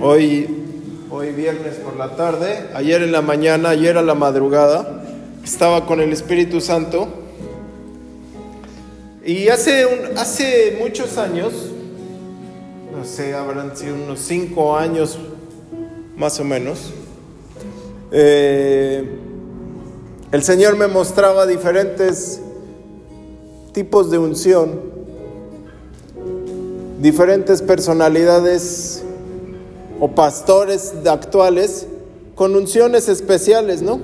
Hoy, hoy viernes por la tarde, ayer en la mañana, ayer a la madrugada, estaba con el Espíritu Santo. Y hace, hace muchos años, no sé, habrán sido unos cinco años más o menos, eh, el Señor me mostraba diferentes tipos de unción, diferentes personalidades o pastores actuales con unciones especiales, ¿no?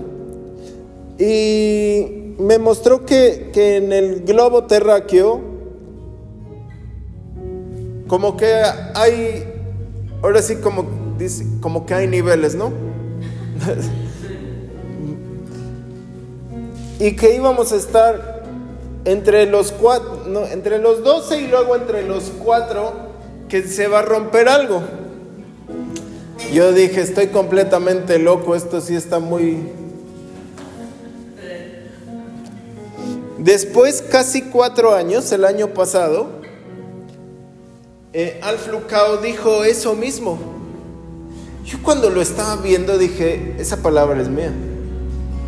Y me mostró que, que en el globo terráqueo, como que hay, ahora sí como, dice, como que hay niveles, ¿no? y que íbamos a estar entre los cuatro, no, entre los doce y luego entre los cuatro, que se va a romper algo. Yo dije, estoy completamente loco, esto sí está muy... Después, casi cuatro años, el año pasado, eh, Alf Lucao dijo eso mismo. Yo cuando lo estaba viendo dije, esa palabra es mía.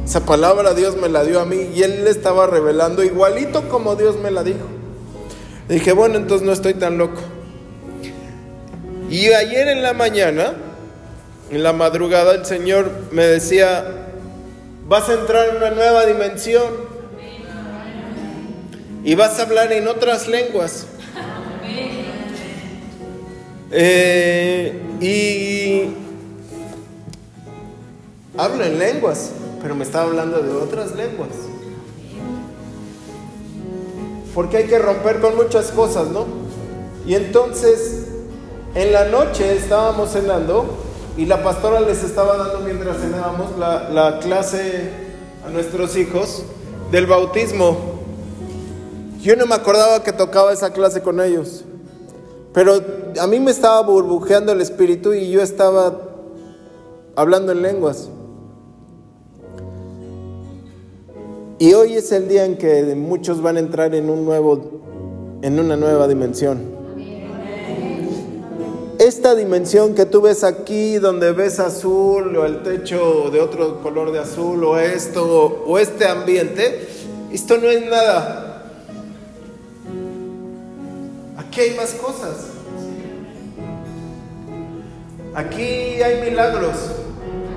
Esa palabra Dios me la dio a mí y Él le estaba revelando igualito como Dios me la dijo. Dije, bueno, entonces no estoy tan loco. Y ayer en la mañana, en la madrugada, el Señor me decía, vas a entrar en una nueva dimensión y vas a hablar en otras lenguas. Eh, y hablo en lenguas, pero me estaba hablando de otras lenguas. Porque hay que romper con muchas cosas, ¿no? Y entonces, en la noche estábamos cenando y la pastora les estaba dando mientras cenábamos la, la clase a nuestros hijos del bautismo. Yo no me acordaba que tocaba esa clase con ellos. Pero a mí me estaba burbujeando el espíritu y yo estaba hablando en lenguas. Y hoy es el día en que muchos van a entrar en un nuevo en una nueva dimensión. Esta dimensión que tú ves aquí donde ves azul o el techo de otro color de azul o esto o este ambiente, esto no es nada. Aquí hay más cosas. Aquí hay milagros.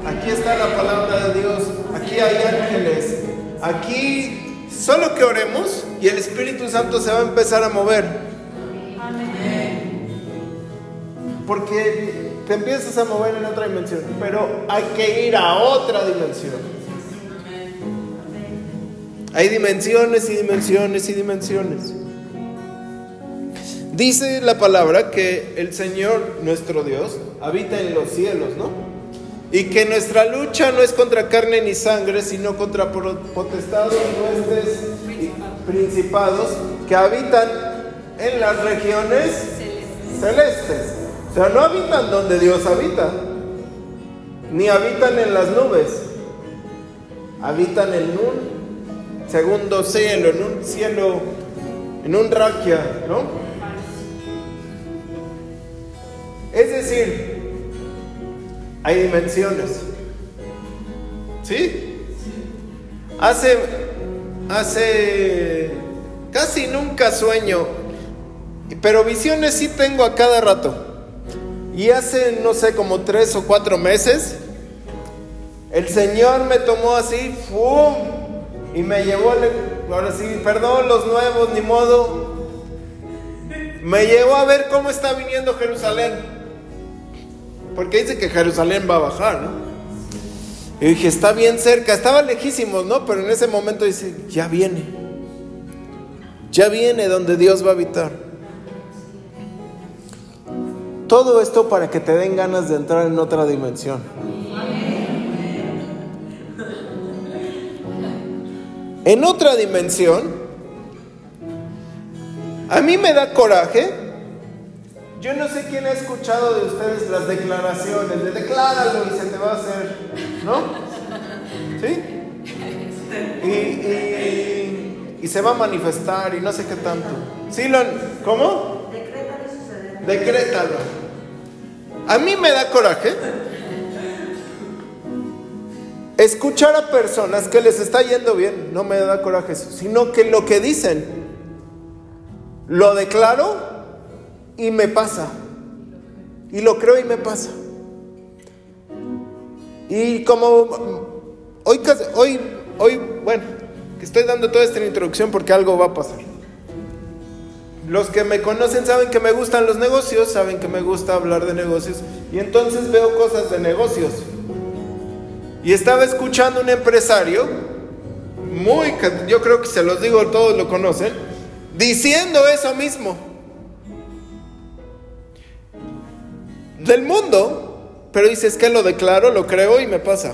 Aquí está la palabra de Dios. Aquí hay ángeles. Aquí solo que oremos y el Espíritu Santo se va a empezar a mover. Porque te empiezas a mover en otra dimensión. Pero hay que ir a otra dimensión. Hay dimensiones y dimensiones y dimensiones. Dice la palabra que el Señor, nuestro Dios, habita en los cielos, ¿no? Y que nuestra lucha no es contra carne ni sangre, sino contra potestados, huestes principados que habitan en las regiones celestes. O sea, no habitan donde Dios habita, ni habitan en las nubes, habitan en un segundo cielo, en un cielo, en un raquia, ¿no? Es decir, hay dimensiones. ¿Sí? Hace, hace, casi nunca sueño, pero visiones sí tengo a cada rato. Y hace, no sé, como tres o cuatro meses, el Señor me tomó así, ¡fum! Y me llevó, ahora sí, perdón, los nuevos, ni modo. Me llevó a ver cómo está viniendo Jerusalén. Porque dice que Jerusalén va a bajar, ¿no? Y dije, está bien cerca, estaba lejísimos, ¿no? Pero en ese momento dice, ya viene. Ya viene donde Dios va a habitar. Todo esto para que te den ganas de entrar en otra dimensión. En otra dimensión, a mí me da coraje yo no sé quién ha escuchado de ustedes las declaraciones de decláralo y se te va a hacer, ¿no? ¿Sí? Y, se va a manifestar y no sé qué tanto. ¿Sí lo ¿Cómo? Decrétalo. A mí me da coraje escuchar a personas que les está yendo bien, no me da coraje eso, sino que lo que dicen lo declaro y me pasa. Y lo creo y me pasa. Y como hoy, hoy, hoy, bueno, estoy dando toda esta introducción porque algo va a pasar. Los que me conocen saben que me gustan los negocios, saben que me gusta hablar de negocios y entonces veo cosas de negocios. Y estaba escuchando un empresario, muy, yo creo que se los digo, todos lo conocen, diciendo eso mismo. Del mundo, pero dices que lo declaro, lo creo y me pasa.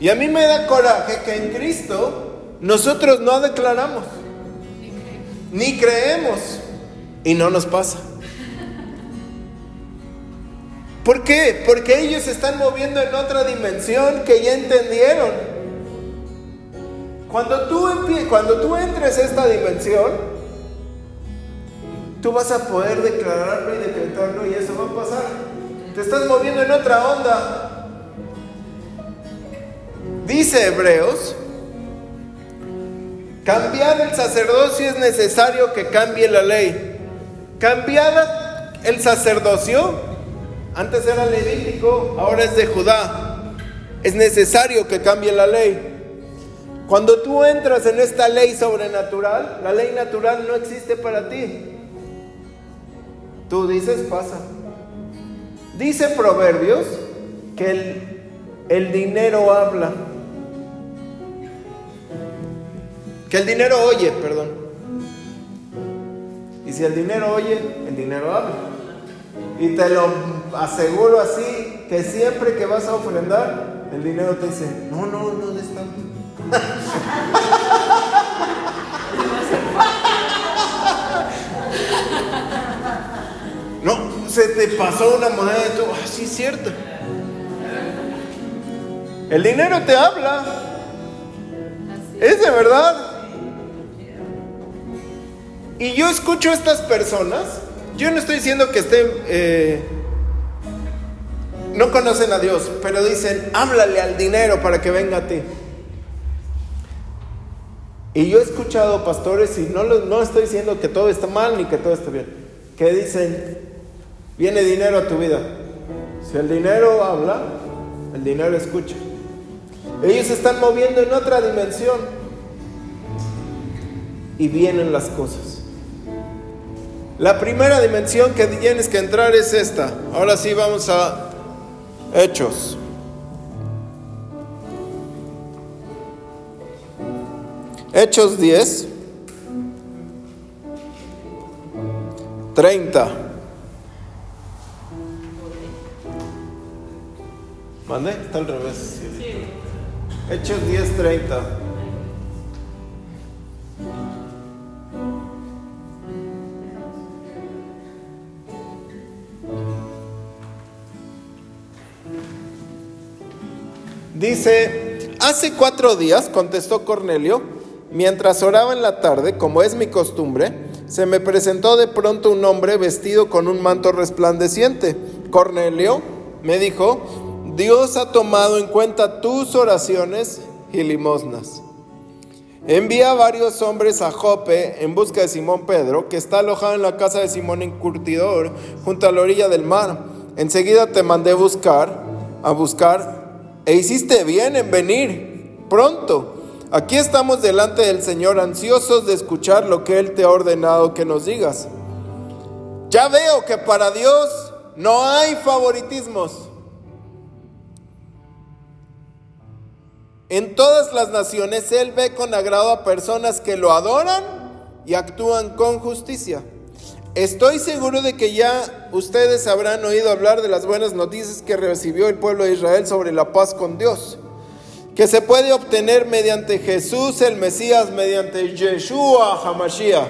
Y a mí me da coraje que en Cristo nosotros no declaramos, ni creemos, y no nos pasa. ¿Por qué? Porque ellos están moviendo en otra dimensión que ya entendieron. Cuando tú, cuando tú entres a esta dimensión, tú vas a poder declararlo y decretarlo y eso va a pasar. Te estás moviendo en otra onda. Dice Hebreos, cambiar el sacerdocio es necesario que cambie la ley. Cambiar el sacerdocio antes era levítico, ahora es de Judá. Es necesario que cambie la ley. Cuando tú entras en esta ley sobrenatural, la ley natural no existe para ti. Tú dices, pasa. Dice Proverbios que el, el dinero habla. Que el dinero oye, perdón. Y si el dinero oye, el dinero habla. Y te lo aseguro así, que siempre que vas a ofrendar, el dinero te dice, no, no, no de tanto. no, se te pasó una moneda de tu, ah, sí es cierto. El dinero te habla. Es de verdad. Y yo escucho a estas personas yo no estoy diciendo que estén, eh, no conocen a Dios, pero dicen, háblale al dinero para que venga a ti. Y yo he escuchado pastores, y no, no estoy diciendo que todo está mal ni que todo está bien, que dicen, viene dinero a tu vida. Si el dinero habla, el dinero escucha. Ellos están moviendo en otra dimensión y vienen las cosas. La primera dimensión que tienes que entrar es esta. Ahora sí vamos a Hechos. Hechos 10. 30. ¿Mande? Está al revés. Hechos 10, 30. Dice, hace cuatro días, contestó Cornelio, mientras oraba en la tarde, como es mi costumbre, se me presentó de pronto un hombre vestido con un manto resplandeciente. Cornelio me dijo, Dios ha tomado en cuenta tus oraciones y limosnas. Envía varios hombres a Jope en busca de Simón Pedro, que está alojado en la casa de Simón Incurtidor, junto a la orilla del mar. Enseguida te mandé buscar, a buscar e hiciste bien en venir pronto. Aquí estamos delante del Señor ansiosos de escuchar lo que Él te ha ordenado que nos digas. Ya veo que para Dios no hay favoritismos. En todas las naciones Él ve con agrado a personas que lo adoran y actúan con justicia. Estoy seguro de que ya ustedes habrán oído hablar de las buenas noticias que recibió el pueblo de Israel sobre la paz con Dios, que se puede obtener mediante Jesús el Mesías, mediante Yeshua Hamashiach,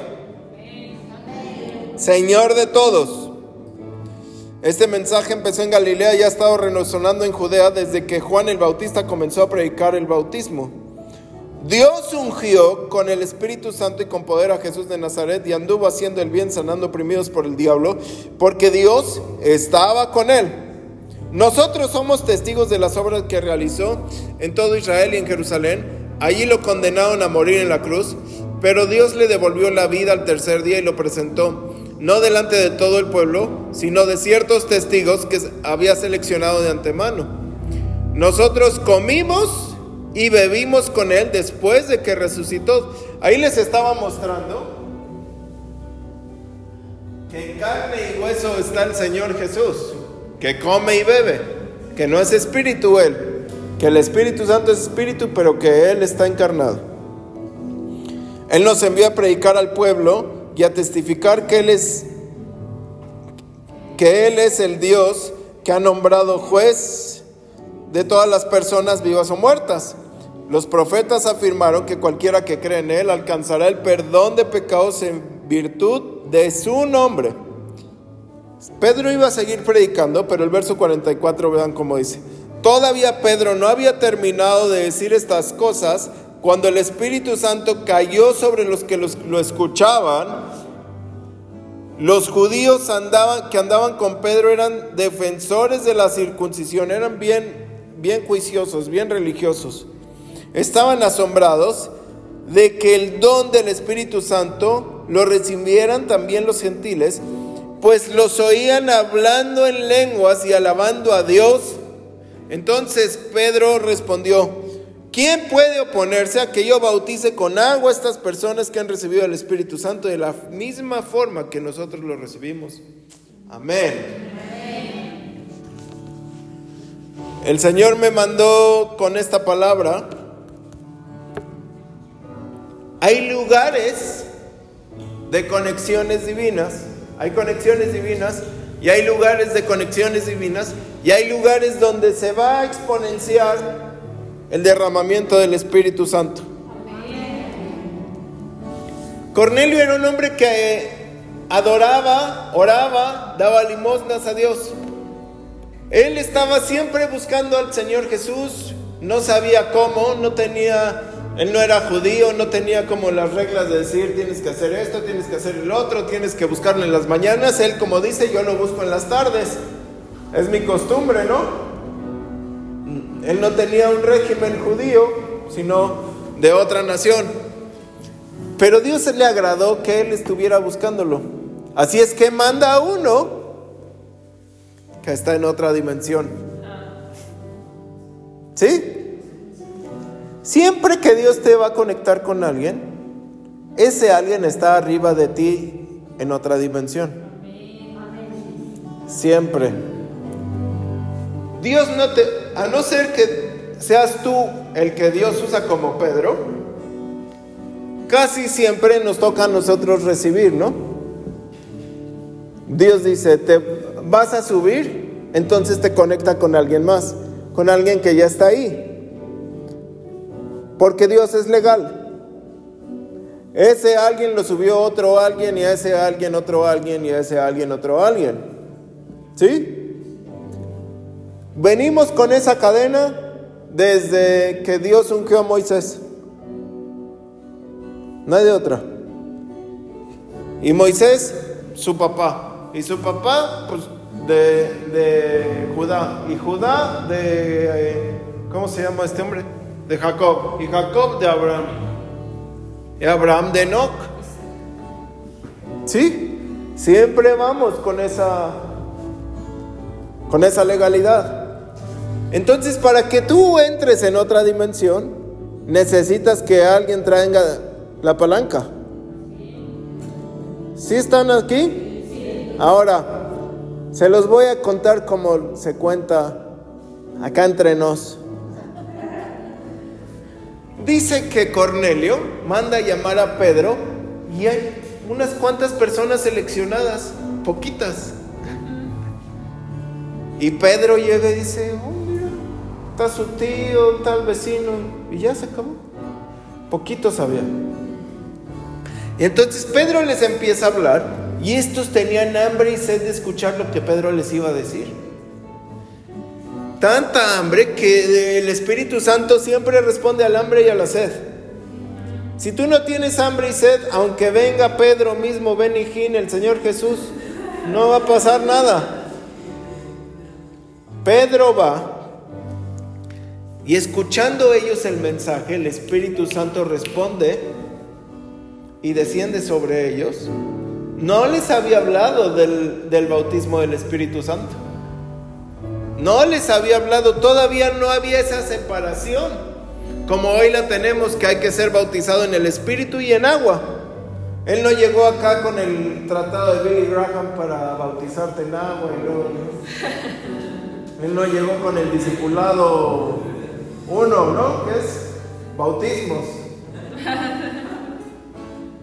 Señor de todos. Este mensaje empezó en Galilea y ha estado resonando en Judea desde que Juan el Bautista comenzó a predicar el bautismo. Dios ungió con el Espíritu Santo y con poder a Jesús de Nazaret y anduvo haciendo el bien, sanando oprimidos por el diablo, porque Dios estaba con él. Nosotros somos testigos de las obras que realizó en todo Israel y en Jerusalén. Allí lo condenaron a morir en la cruz, pero Dios le devolvió la vida al tercer día y lo presentó, no delante de todo el pueblo, sino de ciertos testigos que había seleccionado de antemano. Nosotros comimos y bebimos con él después de que resucitó. Ahí les estaba mostrando que en carne y hueso está el Señor Jesús, que come y bebe, que no es espíritu él, que el Espíritu Santo es espíritu, pero que él está encarnado. Él nos envió a predicar al pueblo y a testificar que él es que él es el Dios que ha nombrado juez de todas las personas vivas o muertas. Los profetas afirmaron que cualquiera que cree en Él alcanzará el perdón de pecados en virtud de su nombre. Pedro iba a seguir predicando, pero el verso 44 vean cómo dice. Todavía Pedro no había terminado de decir estas cosas cuando el Espíritu Santo cayó sobre los que lo escuchaban. Los judíos que andaban con Pedro eran defensores de la circuncisión, eran bien bien juiciosos, bien religiosos, estaban asombrados de que el don del Espíritu Santo lo recibieran también los gentiles, pues los oían hablando en lenguas y alabando a Dios. Entonces Pedro respondió, ¿quién puede oponerse a que yo bautice con agua a estas personas que han recibido el Espíritu Santo de la misma forma que nosotros lo recibimos? Amén. El Señor me mandó con esta palabra. Hay lugares de conexiones divinas, hay conexiones divinas y hay lugares de conexiones divinas y hay lugares donde se va a exponenciar el derramamiento del Espíritu Santo. Cornelio era un hombre que adoraba, oraba, daba limosnas a Dios. Él estaba siempre buscando al Señor Jesús, no sabía cómo, no tenía, él no era judío, no tenía como las reglas de decir tienes que hacer esto, tienes que hacer el otro, tienes que buscarlo en las mañanas. Él como dice, yo lo busco en las tardes. Es mi costumbre, ¿no? Él no tenía un régimen judío, sino de otra nación. Pero Dios se le agradó que él estuviera buscándolo. Así es que manda a uno que está en otra dimensión. ¿Sí? Siempre que Dios te va a conectar con alguien, ese alguien está arriba de ti en otra dimensión. Siempre. Dios no te, a no ser que seas tú el que Dios usa como Pedro, casi siempre nos toca a nosotros recibir, ¿no? Dios dice, te, vas a subir, entonces te conecta con alguien más, con alguien que ya está ahí. Porque Dios es legal. Ese alguien lo subió otro alguien y a ese alguien otro alguien y a ese alguien otro alguien. ¿Sí? Venimos con esa cadena desde que Dios ungió a Moisés. No hay de otra. Y Moisés, su papá. Y su papá, pues de, Judá. Y Judá de, eh, ¿cómo se llama este hombre? De Jacob. Y Jacob de Abraham. Y Abraham de Enoch. ¿Sí? Siempre vamos con esa, con esa legalidad. Entonces, para que tú entres en otra dimensión, necesitas que alguien traiga la palanca. ¿Sí están aquí? Ahora, se los voy a contar como se cuenta acá entre nos. Dice que Cornelio manda a llamar a Pedro y hay unas cuantas personas seleccionadas, poquitas. Y Pedro llega y dice, oh, mira, está su tío, tal vecino, y ya se acabó. Poquitos había. Y entonces Pedro les empieza a hablar y estos tenían hambre y sed de escuchar lo que Pedro les iba a decir. Tanta hambre que el Espíritu Santo siempre responde al hambre y a la sed. Si tú no tienes hambre y sed, aunque venga Pedro mismo, Benigín, el Señor Jesús, no va a pasar nada. Pedro va y escuchando ellos el mensaje, el Espíritu Santo responde y desciende sobre ellos. No les había hablado del, del bautismo del Espíritu Santo. No les había hablado, todavía no había esa separación, como hoy la tenemos, que hay que ser bautizado en el Espíritu y en agua. Él no llegó acá con el tratado de Billy Graham para bautizarte en agua y luego... Él no llegó con el discipulado uno, ¿no? Que es bautismos.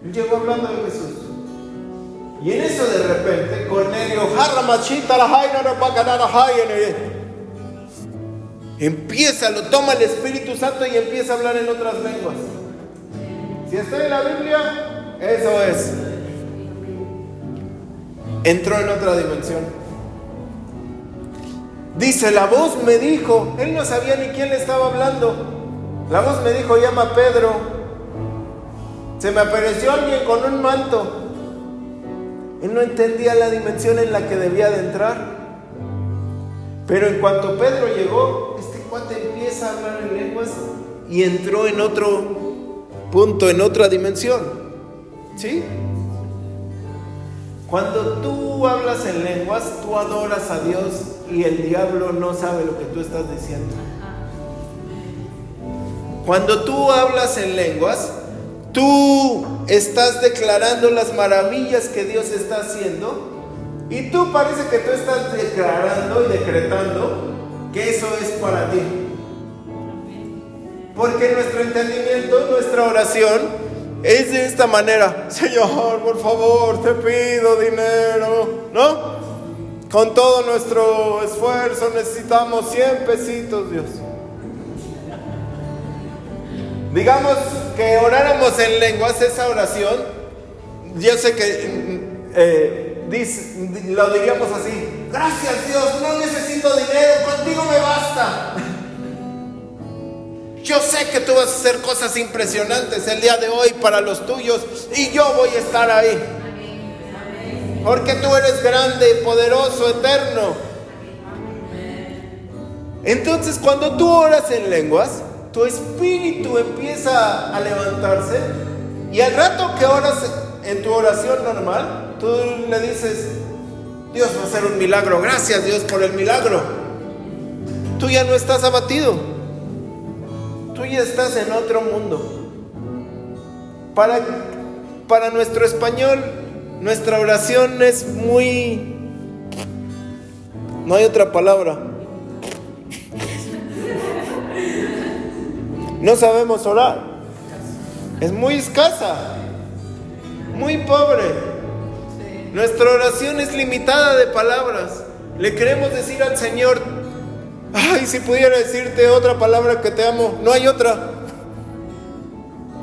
Él llegó hablando de Jesús. Y en eso de repente, Cornelio, empieza, lo toma el Espíritu Santo y empieza a hablar en otras lenguas. Si está en la Biblia, eso es. Entró en otra dimensión. Dice, la voz me dijo, él no sabía ni quién le estaba hablando. La voz me dijo, llama a Pedro. Se me apareció alguien con un manto. Él no entendía la dimensión en la que debía de entrar. Pero en cuanto Pedro llegó, este cuate empieza a hablar en lenguas y entró en otro punto, en otra dimensión. ¿Sí? Cuando tú hablas en lenguas, tú adoras a Dios y el diablo no sabe lo que tú estás diciendo. Cuando tú hablas en lenguas, Tú estás declarando las maravillas que Dios está haciendo y tú parece que tú estás declarando y decretando que eso es para ti. Porque nuestro entendimiento, nuestra oración es de esta manera. Señor, por favor, te pido dinero, ¿no? Con todo nuestro esfuerzo necesitamos 100 pesitos, Dios. Digamos que oráramos en lenguas esa oración, yo sé que eh, lo diríamos así, gracias Dios, no necesito dinero, contigo me basta. Yo sé que tú vas a hacer cosas impresionantes el día de hoy para los tuyos y yo voy a estar ahí. Porque tú eres grande, poderoso, eterno. Entonces cuando tú oras en lenguas, tu espíritu empieza a levantarse y al rato que oras en tu oración normal, tú le dices, Dios va a hacer un milagro, gracias Dios por el milagro. Tú ya no estás abatido, tú ya estás en otro mundo. Para, para nuestro español, nuestra oración es muy... No hay otra palabra. No sabemos orar. Es muy escasa, muy pobre. Nuestra oración es limitada de palabras. Le queremos decir al Señor, ay, si pudiera decirte otra palabra que te amo, no hay otra.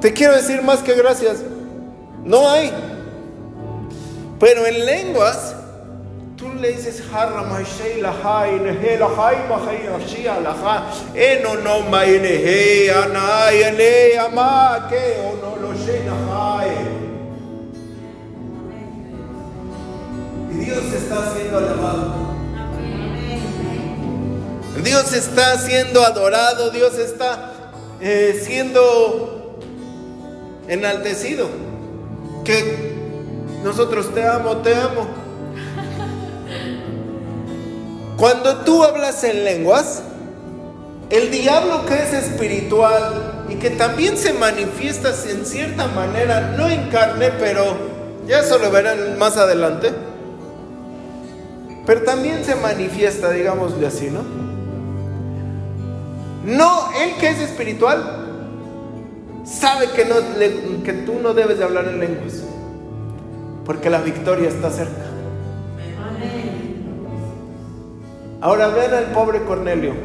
Te quiero decir más que gracias. No hay. Pero en lenguas Tú le dices Harra Maishei Lahai, Nehe Lahai Mahai Ashia Laha, Eno no Mainehe, Anai, Ele, Ama, Ke, Ono lo Lahai. Y Dios está siendo alabado. Dios está siendo adorado, Dios está eh, siendo enaltecido. Que nosotros te amo, te amo. Cuando tú hablas en lenguas, el diablo que es espiritual y que también se manifiesta en cierta manera, no en carne, pero ya eso lo verán más adelante, pero también se manifiesta, digámosle así, ¿no? No, él que es espiritual sabe que, no, que tú no debes de hablar en lenguas, porque la victoria está cerca. Ahora ven al pobre Cornelio.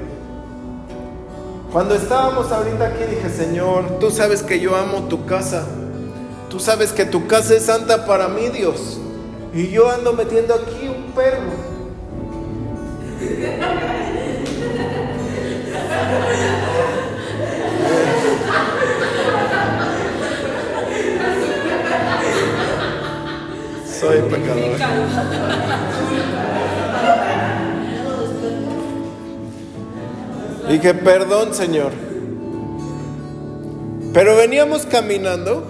Cuando estábamos ahorita aquí dije, Señor, tú sabes que yo amo tu casa. Tú sabes que tu casa es santa para mí, Dios. Y yo ando metiendo aquí un perro. Soy pecador. Dije, perdón, Señor. Pero veníamos caminando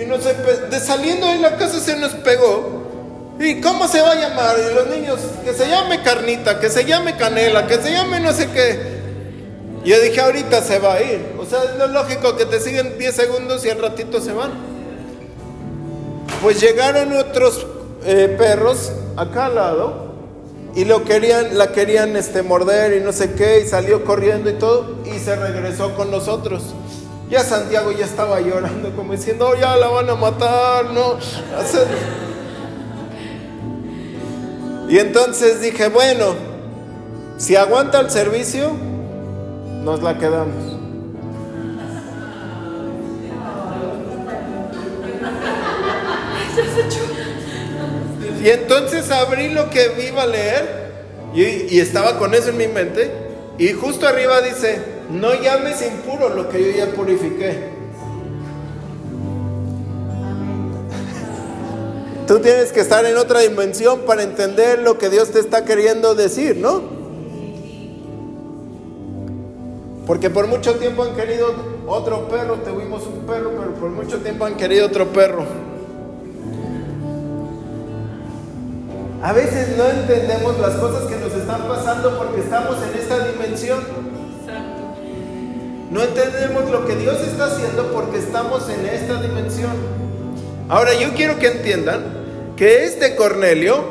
y nos de saliendo de la casa se nos pegó. ¿Y cómo se va a llamar? Y los niños, que se llame carnita, que se llame canela, que se llame no sé qué. Y yo dije, ahorita se va a ir. O sea, es lo lógico que te siguen 10 segundos y al ratito se van. Pues llegaron otros eh, perros acá al lado y lo querían, la querían este, morder y no sé qué, y salió corriendo y todo, y se regresó con nosotros. Ya Santiago ya estaba llorando, como diciendo, oh, ya la van a matar, ¿no? Y entonces dije, bueno, si aguanta el servicio, nos la quedamos. Y entonces abrí lo que iba a leer y, estaba con eso en mi mente. Y justo arriba dice, no llames impuro lo que yo ya purifiqué. Tú tienes que estar en otra dimensión para entender lo que Dios te está queriendo decir, ¿no? Porque por mucho tiempo han querido otro perro, tuvimos un perro, pero por mucho tiempo han querido otro perro. A veces no entendemos las cosas que nos están pasando porque estamos en esta dimensión. No entendemos lo que Dios está haciendo porque estamos en esta dimensión. Ahora yo quiero que entiendan que este Cornelio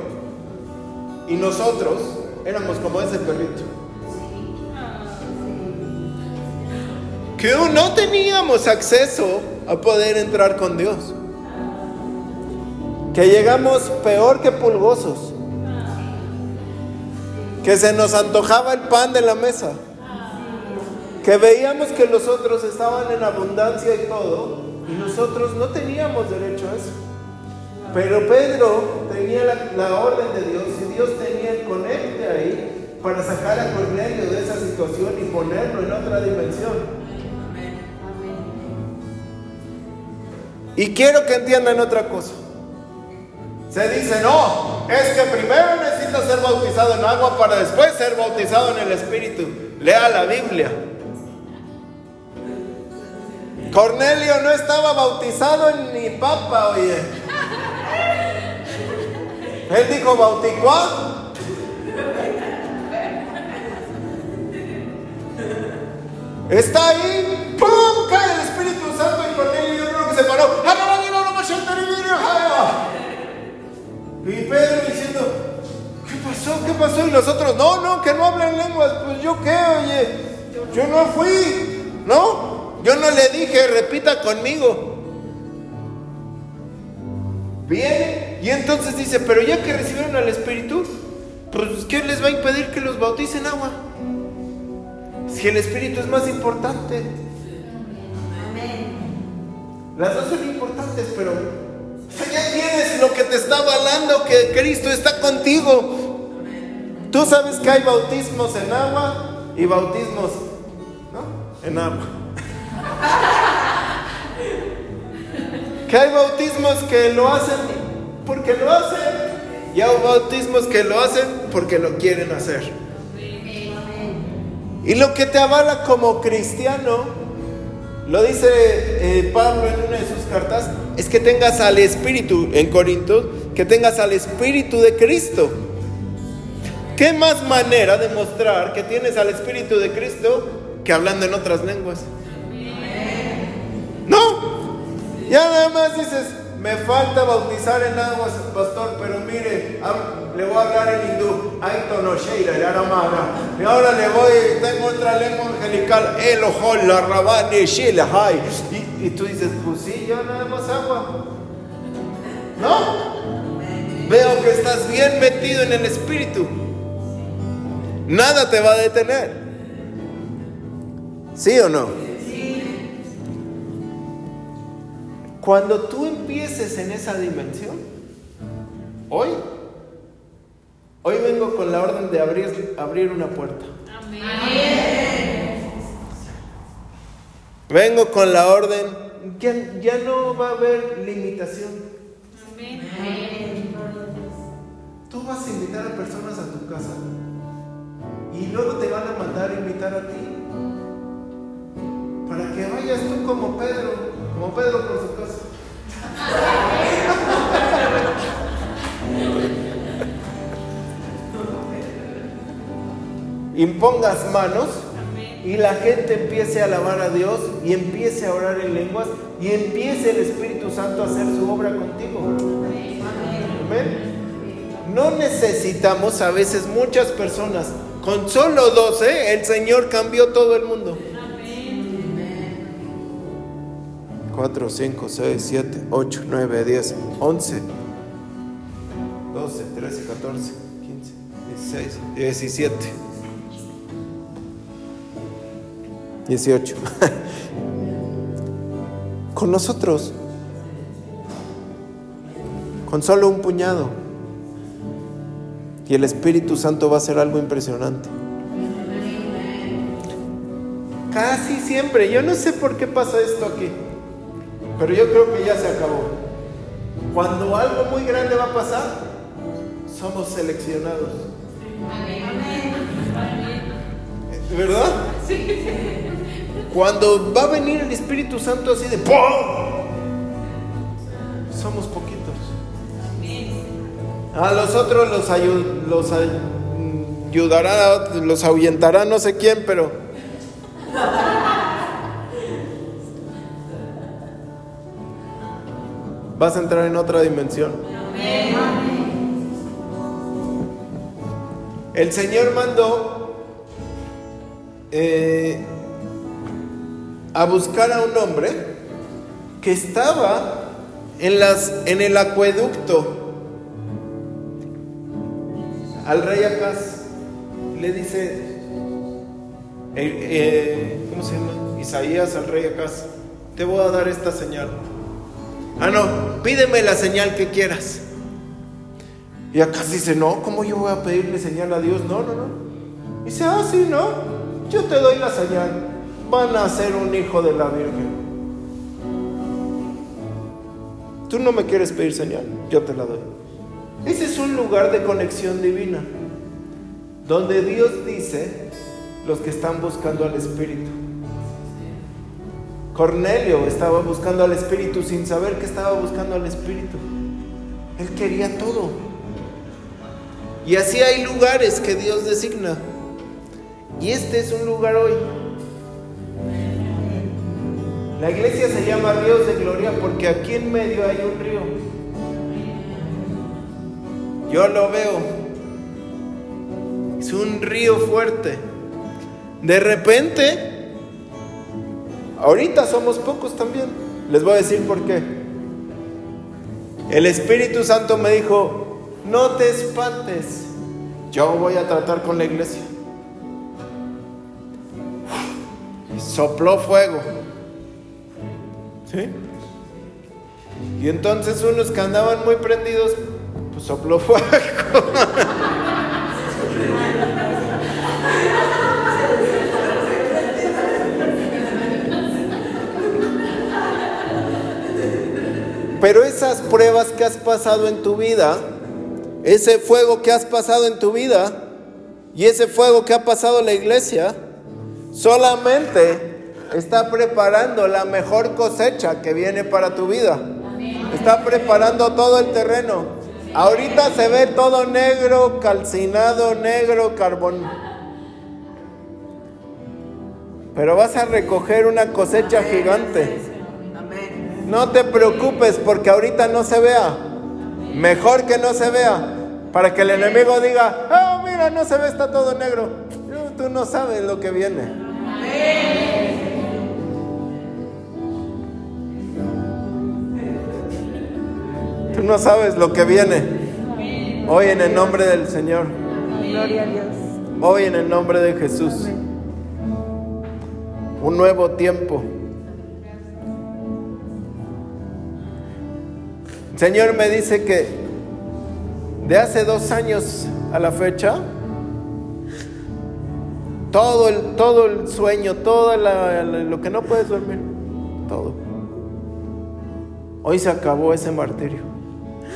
y nosotros éramos como ese perrito. Que no teníamos acceso a poder entrar con Dios que llegamos peor que pulgosos, que se nos antojaba el pan de la mesa, que veíamos que los otros estaban en abundancia y todo, y nosotros no teníamos derecho a eso. Pero Pedro tenía la, orden de Dios y Dios tenía el conecte ahí para sacar a Cornelio de esa situación y ponerlo en otra dimensión. Y quiero que entiendan otra cosa. Se dice, no, es que primero necesita ser bautizado en agua para después ser bautizado en el Espíritu. Lea la Biblia. Cornelio no estaba bautizado en ni papa, oye. Él dijo, ¿bauticó? Está ahí, ¡pum! cae el Espíritu Santo y Cornelio yo creo que se paró. Y Pedro diciendo, ¿qué pasó? ¿Qué pasó? Y nosotros, no, no, que no hablen lenguas. Pues yo qué, oye, yo no fui, ¿no? Yo no le dije, repita conmigo. Bien, y entonces dice, pero ya que recibieron al Espíritu, pues ¿qué les va a impedir que los bauticen agua? Si el Espíritu es más importante. Las dos son importantes, pero ya tienes lo que te está avalando, que Cristo está contigo. Tú sabes que hay bautismos en agua y bautismos ¿no? en agua. que hay bautismos que lo hacen porque lo hacen y hay bautismos que lo hacen porque lo quieren hacer. Y lo que te avala como cristiano lo dice eh, Pablo en una de sus cartas, es que tengas al Espíritu, en Corinto, que tengas al Espíritu de Cristo. ¿Qué más manera de mostrar que tienes al Espíritu de Cristo que hablando en otras lenguas? No, ya nada más dices, me falta bautizar en aguas, pastor, pero mire, le voy a hablar en hindú. Y ahora le voy, tengo otra lengua angelical. El la rabani, y, y tú dices, pues sí, ya nada más agua. ¿No? Veo que estás bien metido en el espíritu. Nada te va a detener. ¿Sí o no? Cuando tú empieces en esa dimensión, hoy, hoy vengo con la orden de abrir, abrir una puerta. Amén. Vengo con la orden, ya, ya no va a haber limitación. Amén. Tú vas a invitar a personas a tu casa y luego te van a mandar mandar invitar a ti. Para que vayas tú como Pedro, como Pedro por su casa. Impongas manos y la gente empiece a alabar a Dios y empiece a orar en lenguas y empiece el Espíritu Santo a hacer su obra contigo. Amén. No necesitamos a veces muchas personas. Con solo 12 el Señor cambió todo el mundo. 4, 5, 6, 7, 8, 9, 10, 11, 12, 13, 14, 15, 16, 17. 18. Con nosotros. Con solo un puñado. Y el Espíritu Santo va a hacer algo impresionante. Casi siempre. Yo no sé por qué pasa esto aquí. Pero yo creo que ya se acabó. Cuando algo muy grande va a pasar, somos seleccionados. ¿Verdad? Sí. Cuando va a venir el Espíritu Santo así de ¡pum! Somos poquitos. A los otros los, los ayudará, los ahuyentará no sé quién, pero... Vas a entrar en otra dimensión. El Señor mandó eh, a buscar a un hombre que estaba en, el acueducto. Al rey Acaz le dice, eh, eh, ¿cómo se llama? Isaías al rey Acaz, te voy a dar esta señal. Ah, no, pídeme la señal que quieras. Y Acaz dice, no, ¿cómo yo voy a pedirle señal a Dios? No, no, no. Dice, ah, sí, no, yo te doy la señal van a ser un hijo de la Virgen. Tú no me quieres pedir señal, yo te la doy. Ese es un lugar de conexión divina, donde Dios dice los que están buscando al Espíritu. Cornelio estaba buscando al Espíritu sin saber que estaba buscando al Espíritu. Él quería todo. Y así hay lugares que Dios designa. Y este es un lugar hoy la iglesia se llama Ríos de Gloria porque aquí en medio hay un río. Yo lo veo. Es un río fuerte. De repente, ahorita somos pocos también. Les voy a decir por qué. El Espíritu Santo me dijo, no te espantes, yo voy a tratar con la iglesia. Sopló fuego. Y entonces unos que andaban muy prendidos, pues sopló fuego. Pruebas que has pasado en tu vida, ese fuego que has pasado en tu vida y ese fuego que ha pasado la iglesia, solamente está preparando la mejor cosecha que viene para tu vida. Está preparando todo el terreno. Ahorita se ve todo negro, calcinado, negro, carbón. Pero vas a recoger una cosecha gigante. No te preocupes porque ahorita no se vea. Mejor que no se vea. Para que el enemigo diga, oh, mira, no se ve, está todo negro. Tú no sabes lo que viene. Tú no sabes lo que viene. Hoy en el nombre del Señor. Gloria a Dios. Hoy en el nombre de Jesús. Un nuevo tiempo. Señor me dice que de hace dos años a la fecha, todo el, todo el sueño, todo lo que no puedes dormir, todo. Hoy se acabó ese martirio.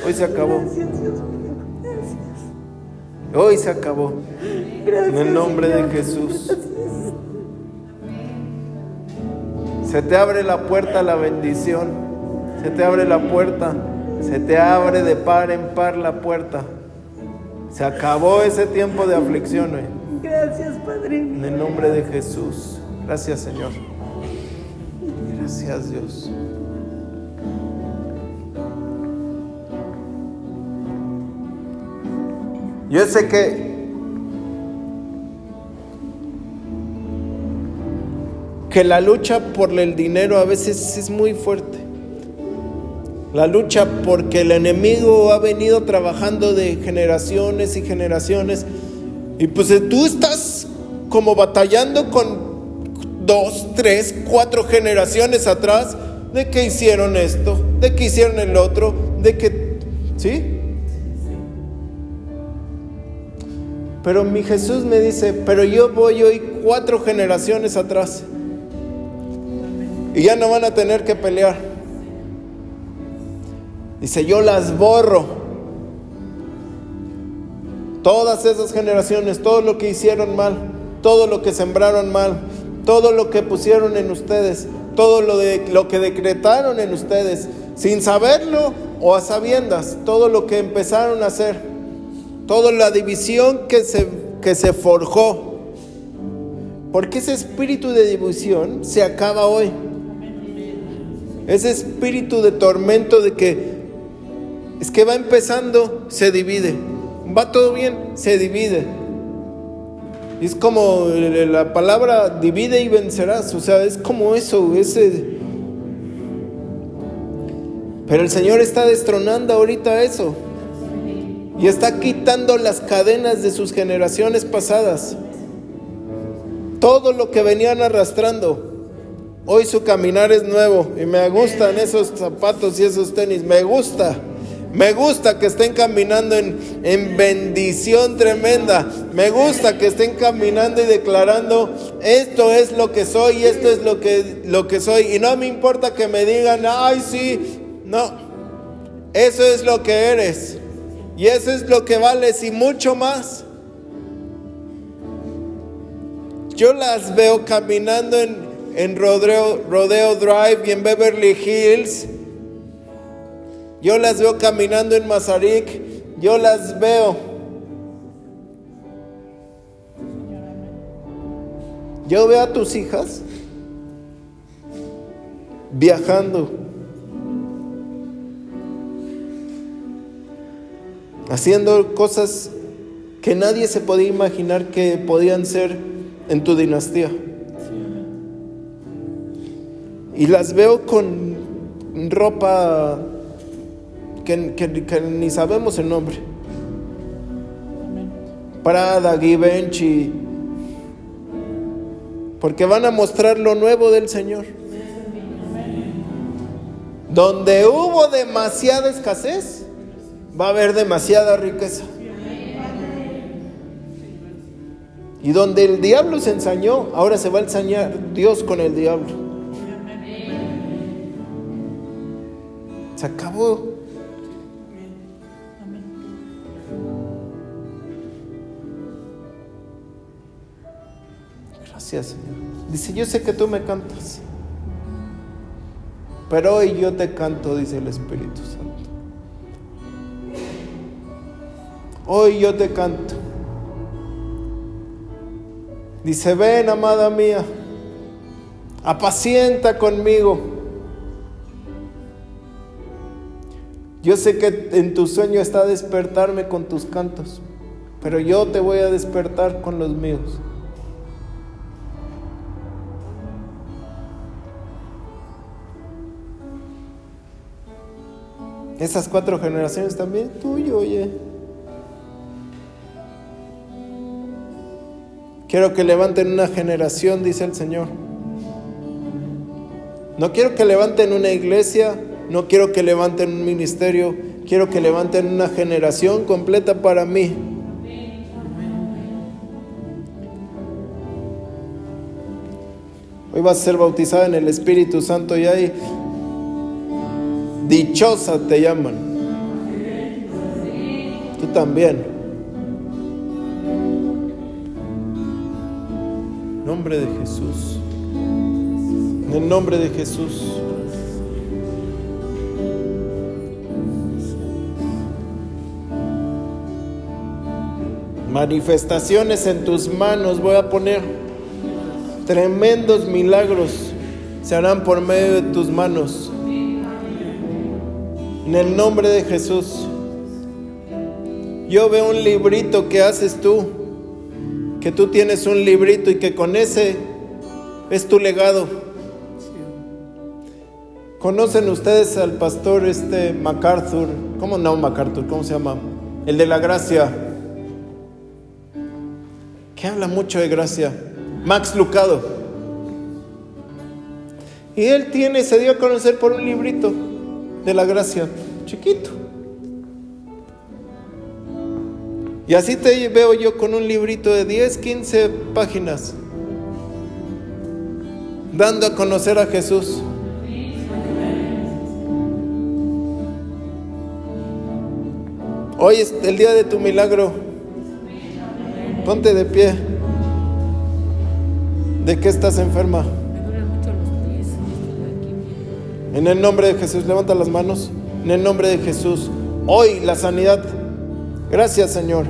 Hoy se acabó. Hoy se acabó. En el nombre de Jesús. Se te abre la puerta a la bendición. Se te abre la puerta se te abre de par en par la puerta. Se acabó ese tiempo de aflicción. Gracias, Padre. En el nombre de Jesús. Gracias, Señor. Gracias, Dios. Yo sé que que la lucha por el dinero a veces es muy fuerte. La lucha porque el enemigo ha venido trabajando de generaciones y generaciones. Y pues tú estás como batallando con dos, tres, cuatro generaciones atrás de que hicieron esto, de que hicieron el otro, de que... ¿Sí? Pero mi Jesús me dice, pero yo voy hoy cuatro generaciones atrás. Y ya no van a tener que pelear. Dice, yo las borro. Todas esas generaciones, todo lo que hicieron mal, todo lo que sembraron mal, todo lo que pusieron en ustedes, todo lo, de, lo que decretaron en ustedes, sin saberlo o a sabiendas, todo lo que empezaron a hacer toda la división que se, que se forjó. Porque ese espíritu de división se acaba hoy. Ese espíritu de tormento de que es que va empezando, se divide. Va todo bien, se divide. Es como la palabra divide y vencerás. O sea, es como eso, ese. Pero el Señor está destronando ahorita eso y está quitando las cadenas de sus generaciones pasadas. Todo lo que venían arrastrando. Hoy su caminar es nuevo y me gustan esos zapatos y esos tenis. Me gusta. Me gusta que estén caminando en, en, bendición tremenda. Me gusta que estén caminando y declarando, esto es lo que soy, esto es lo que, lo que soy. Y no me importa que me digan, ay, sí, no. Eso es lo que eres. Y eso es lo que vales y mucho más. Yo las veo caminando en, en Rodeo, Rodeo Drive y en Beverly Hills. Yo las veo caminando en Mazarik. Yo las veo. Yo veo a tus hijas viajando. haciendo cosas que nadie se podía imaginar que podían ser en tu dinastía. Y las veo con ropa que, ni sabemos el nombre. Prada, Givenchy. Porque van a mostrar lo nuevo del Señor. Donde hubo demasiada escasez, va a haber demasiada riqueza. Y donde el diablo se ensañó, ahora se va a ensañar Dios con el diablo. Se acabó. Señor. Dice, yo sé que tú me cantas. Pero hoy yo te canto, dice el Espíritu Santo. Hoy yo te canto. Dice, ven, amada mía, apacienta conmigo. Yo sé que en tu sueño está despertarme con tus cantos, pero yo te voy a despertar con los míos. Esas cuatro generaciones también tuyo, oye. Quiero que levanten una generación, dice el Señor. No quiero que levanten una iglesia, no quiero que levanten un ministerio, quiero que levanten una generación completa para mí. Hoy vas a ser bautizada en el Espíritu Santo y ahí dichosa te llaman. Tú también. nombre de Jesús. En el nombre de Jesús. Manifestaciones en tus manos voy a poner. Tremendos milagros se harán por medio de tus manos. En el nombre de Jesús. Yo veo un librito que haces tú, que tú tienes un librito y que con ese es tu legado. ¿Conocen ustedes al pastor este MacArthur? ¿Cómo no MacArthur? ¿Cómo se llama? El de la gracia. Que habla mucho de gracia. Max Lucado. Y él tiene, se dio a conocer por un librito de la gracia, chiquito. Y así te veo yo con un librito de 10, 15 páginas, dando a conocer a Jesús. Hoy es el día de tu milagro. Ponte de pie. ¿De qué estás enferma? En el nombre de Jesús, levanta las manos. En el nombre de Jesús. Hoy la sanidad. Gracias Señor.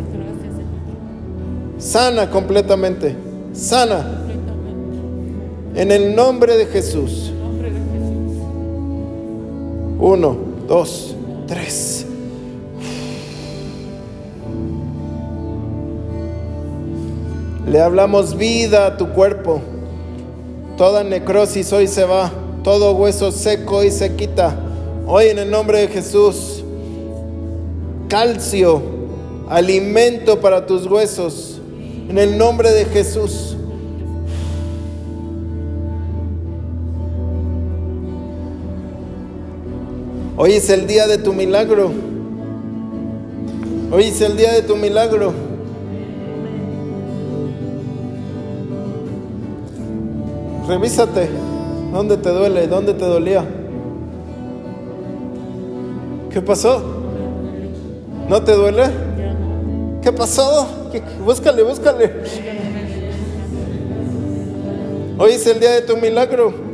Sana completamente. Sana. En el nombre de Jesús. Uno, dos, tres. Le hablamos vida a tu cuerpo. Toda necrosis hoy se va. Todo hueso seco hoy se quita. Hoy en el nombre de Jesús. Calcio, alimento para tus huesos. En el nombre de Jesús. Hoy es el día de tu milagro. Hoy es el día de tu milagro. Revísate. ¿Dónde te duele? ¿Dónde te dolía? ¿Qué pasó? ¿No te duele? ¿Qué pasó? ¿Qué- Búscale, búscale. Hoy es el día de tu milagro.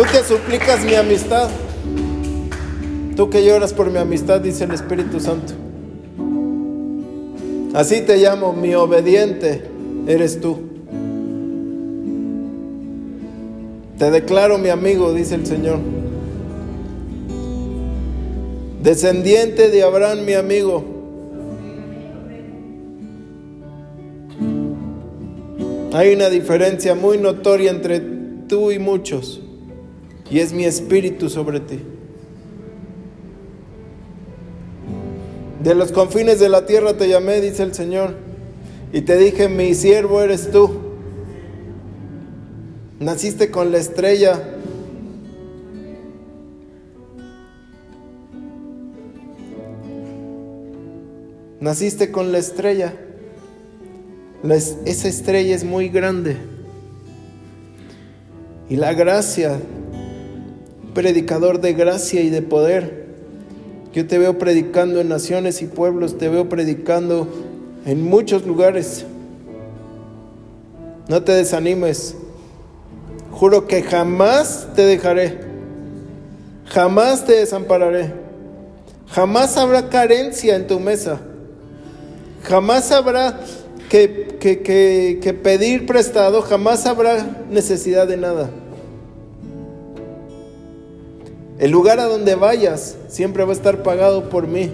Tú que suplicas mi amistad. Tú que lloras por mi amistad, dice el Espíritu Santo. Así te llamo, mi obediente eres tú. Te declaro mi amigo, dice el Señor. Descendiente de Abraham, mi amigo. Hay una diferencia muy notoria entre tú y muchos. Y es mi espíritu sobre ti. De los confines de la tierra te llamé, dice el Señor, y te dije, mi siervo eres tú. Naciste con la estrella. Naciste con la estrella. La es- esa estrella es muy grande. Y la gracia, predicador de gracia y de poder. Yo te veo predicando en naciones y pueblos, te veo predicando en muchos lugares. No te desanimes. Juro que jamás te dejaré. Jamás te desampararé. Jamás habrá carencia en tu mesa. Jamás habrá que, que- que- que pedir prestado. Jamás habrá necesidad de nada. El lugar a donde vayas siempre va a estar pagado por mí.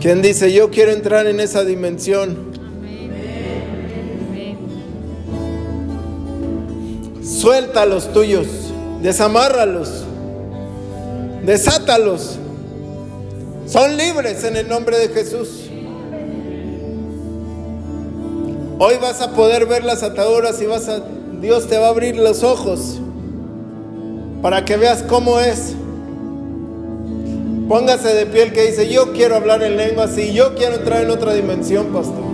¿Quién dice, yo quiero entrar en esa dimensión? Suelta los tuyos, desamárralos, desátalos. Son libres en el nombre de Jesús. Hoy vas a poder ver las ataduras y vas a Dios te va a abrir los ojos para que veas cómo es. Póngase de pie el que dice, yo quiero hablar en lengua así, yo quiero entrar en otra dimensión, pastor.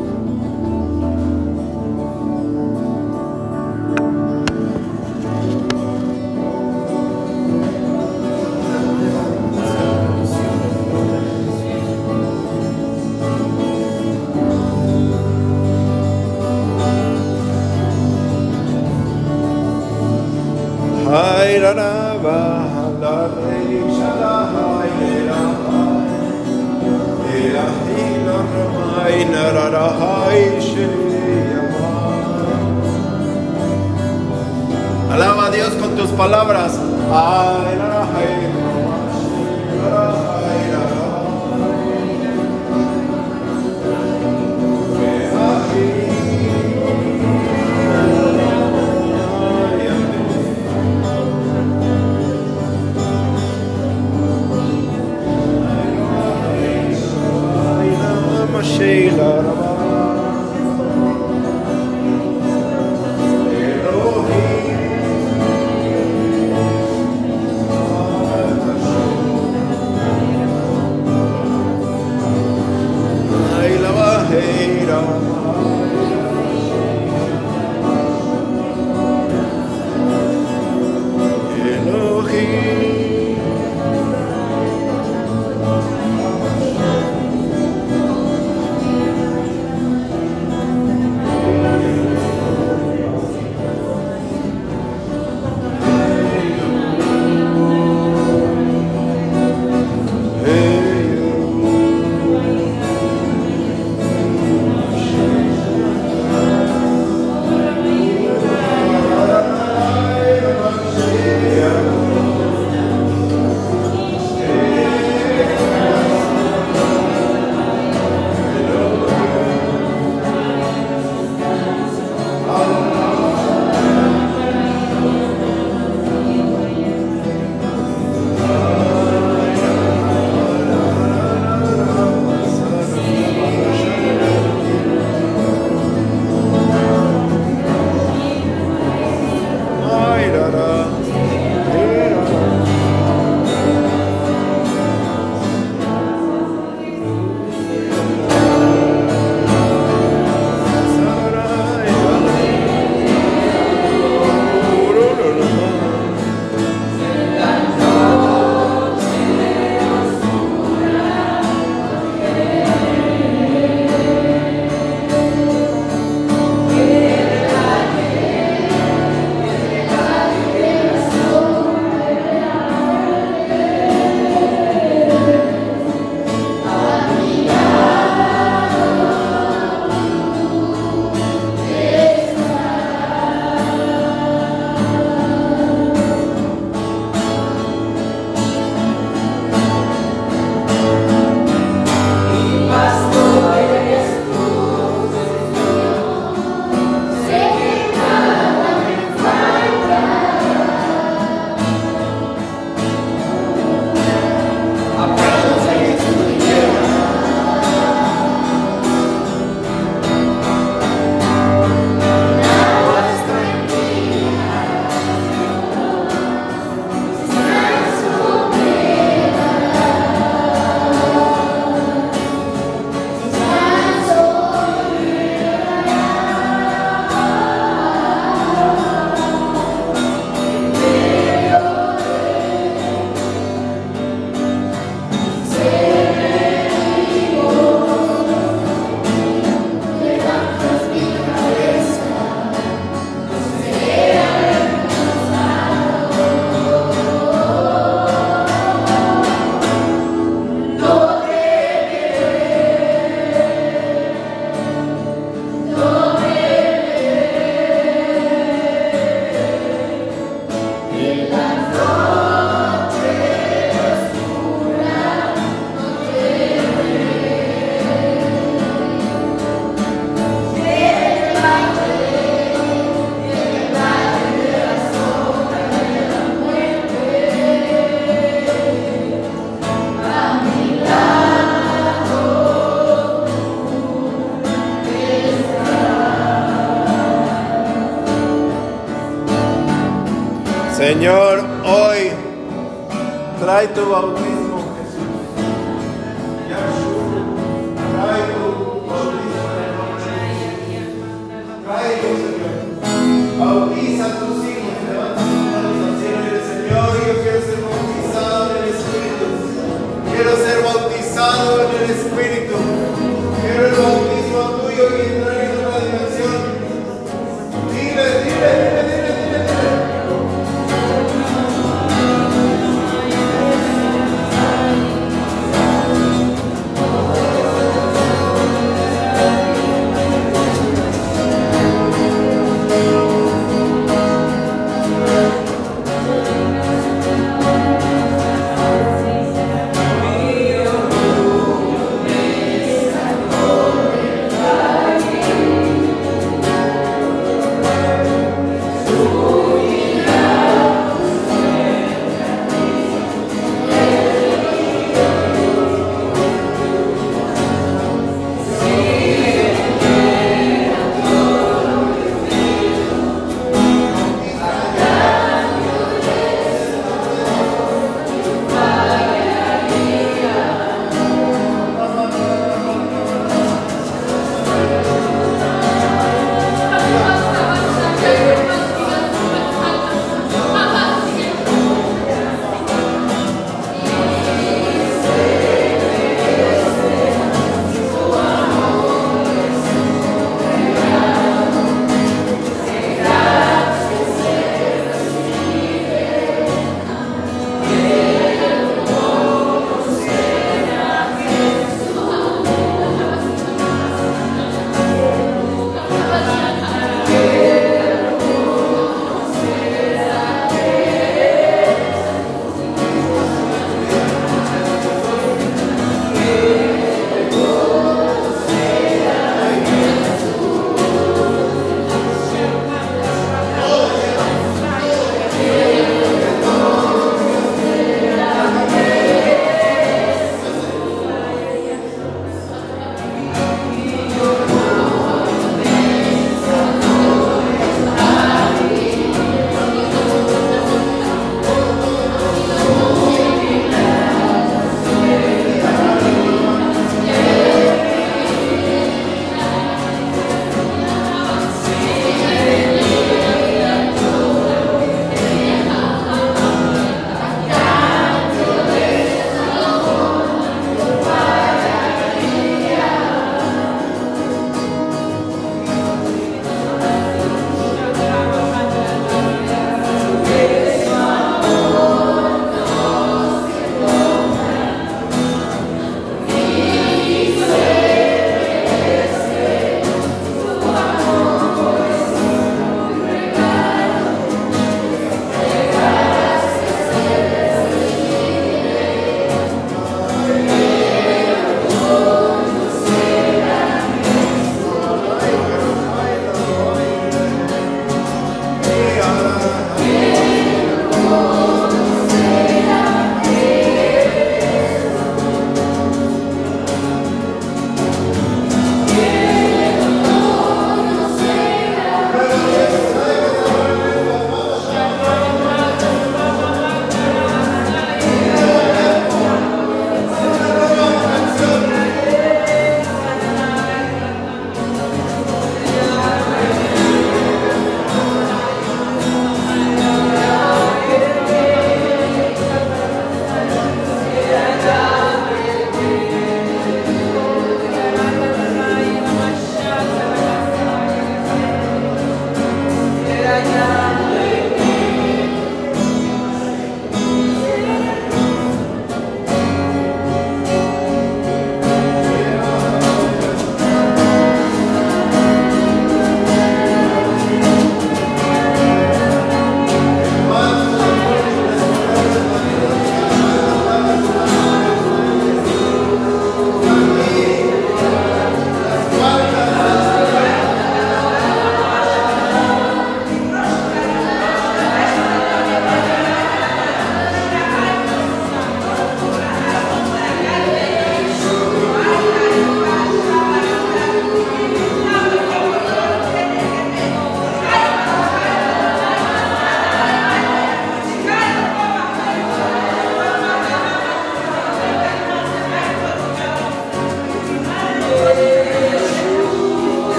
Quiero ser bautizado en el Espíritu. Quiero el bautismo tuyo y entrar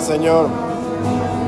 Señor.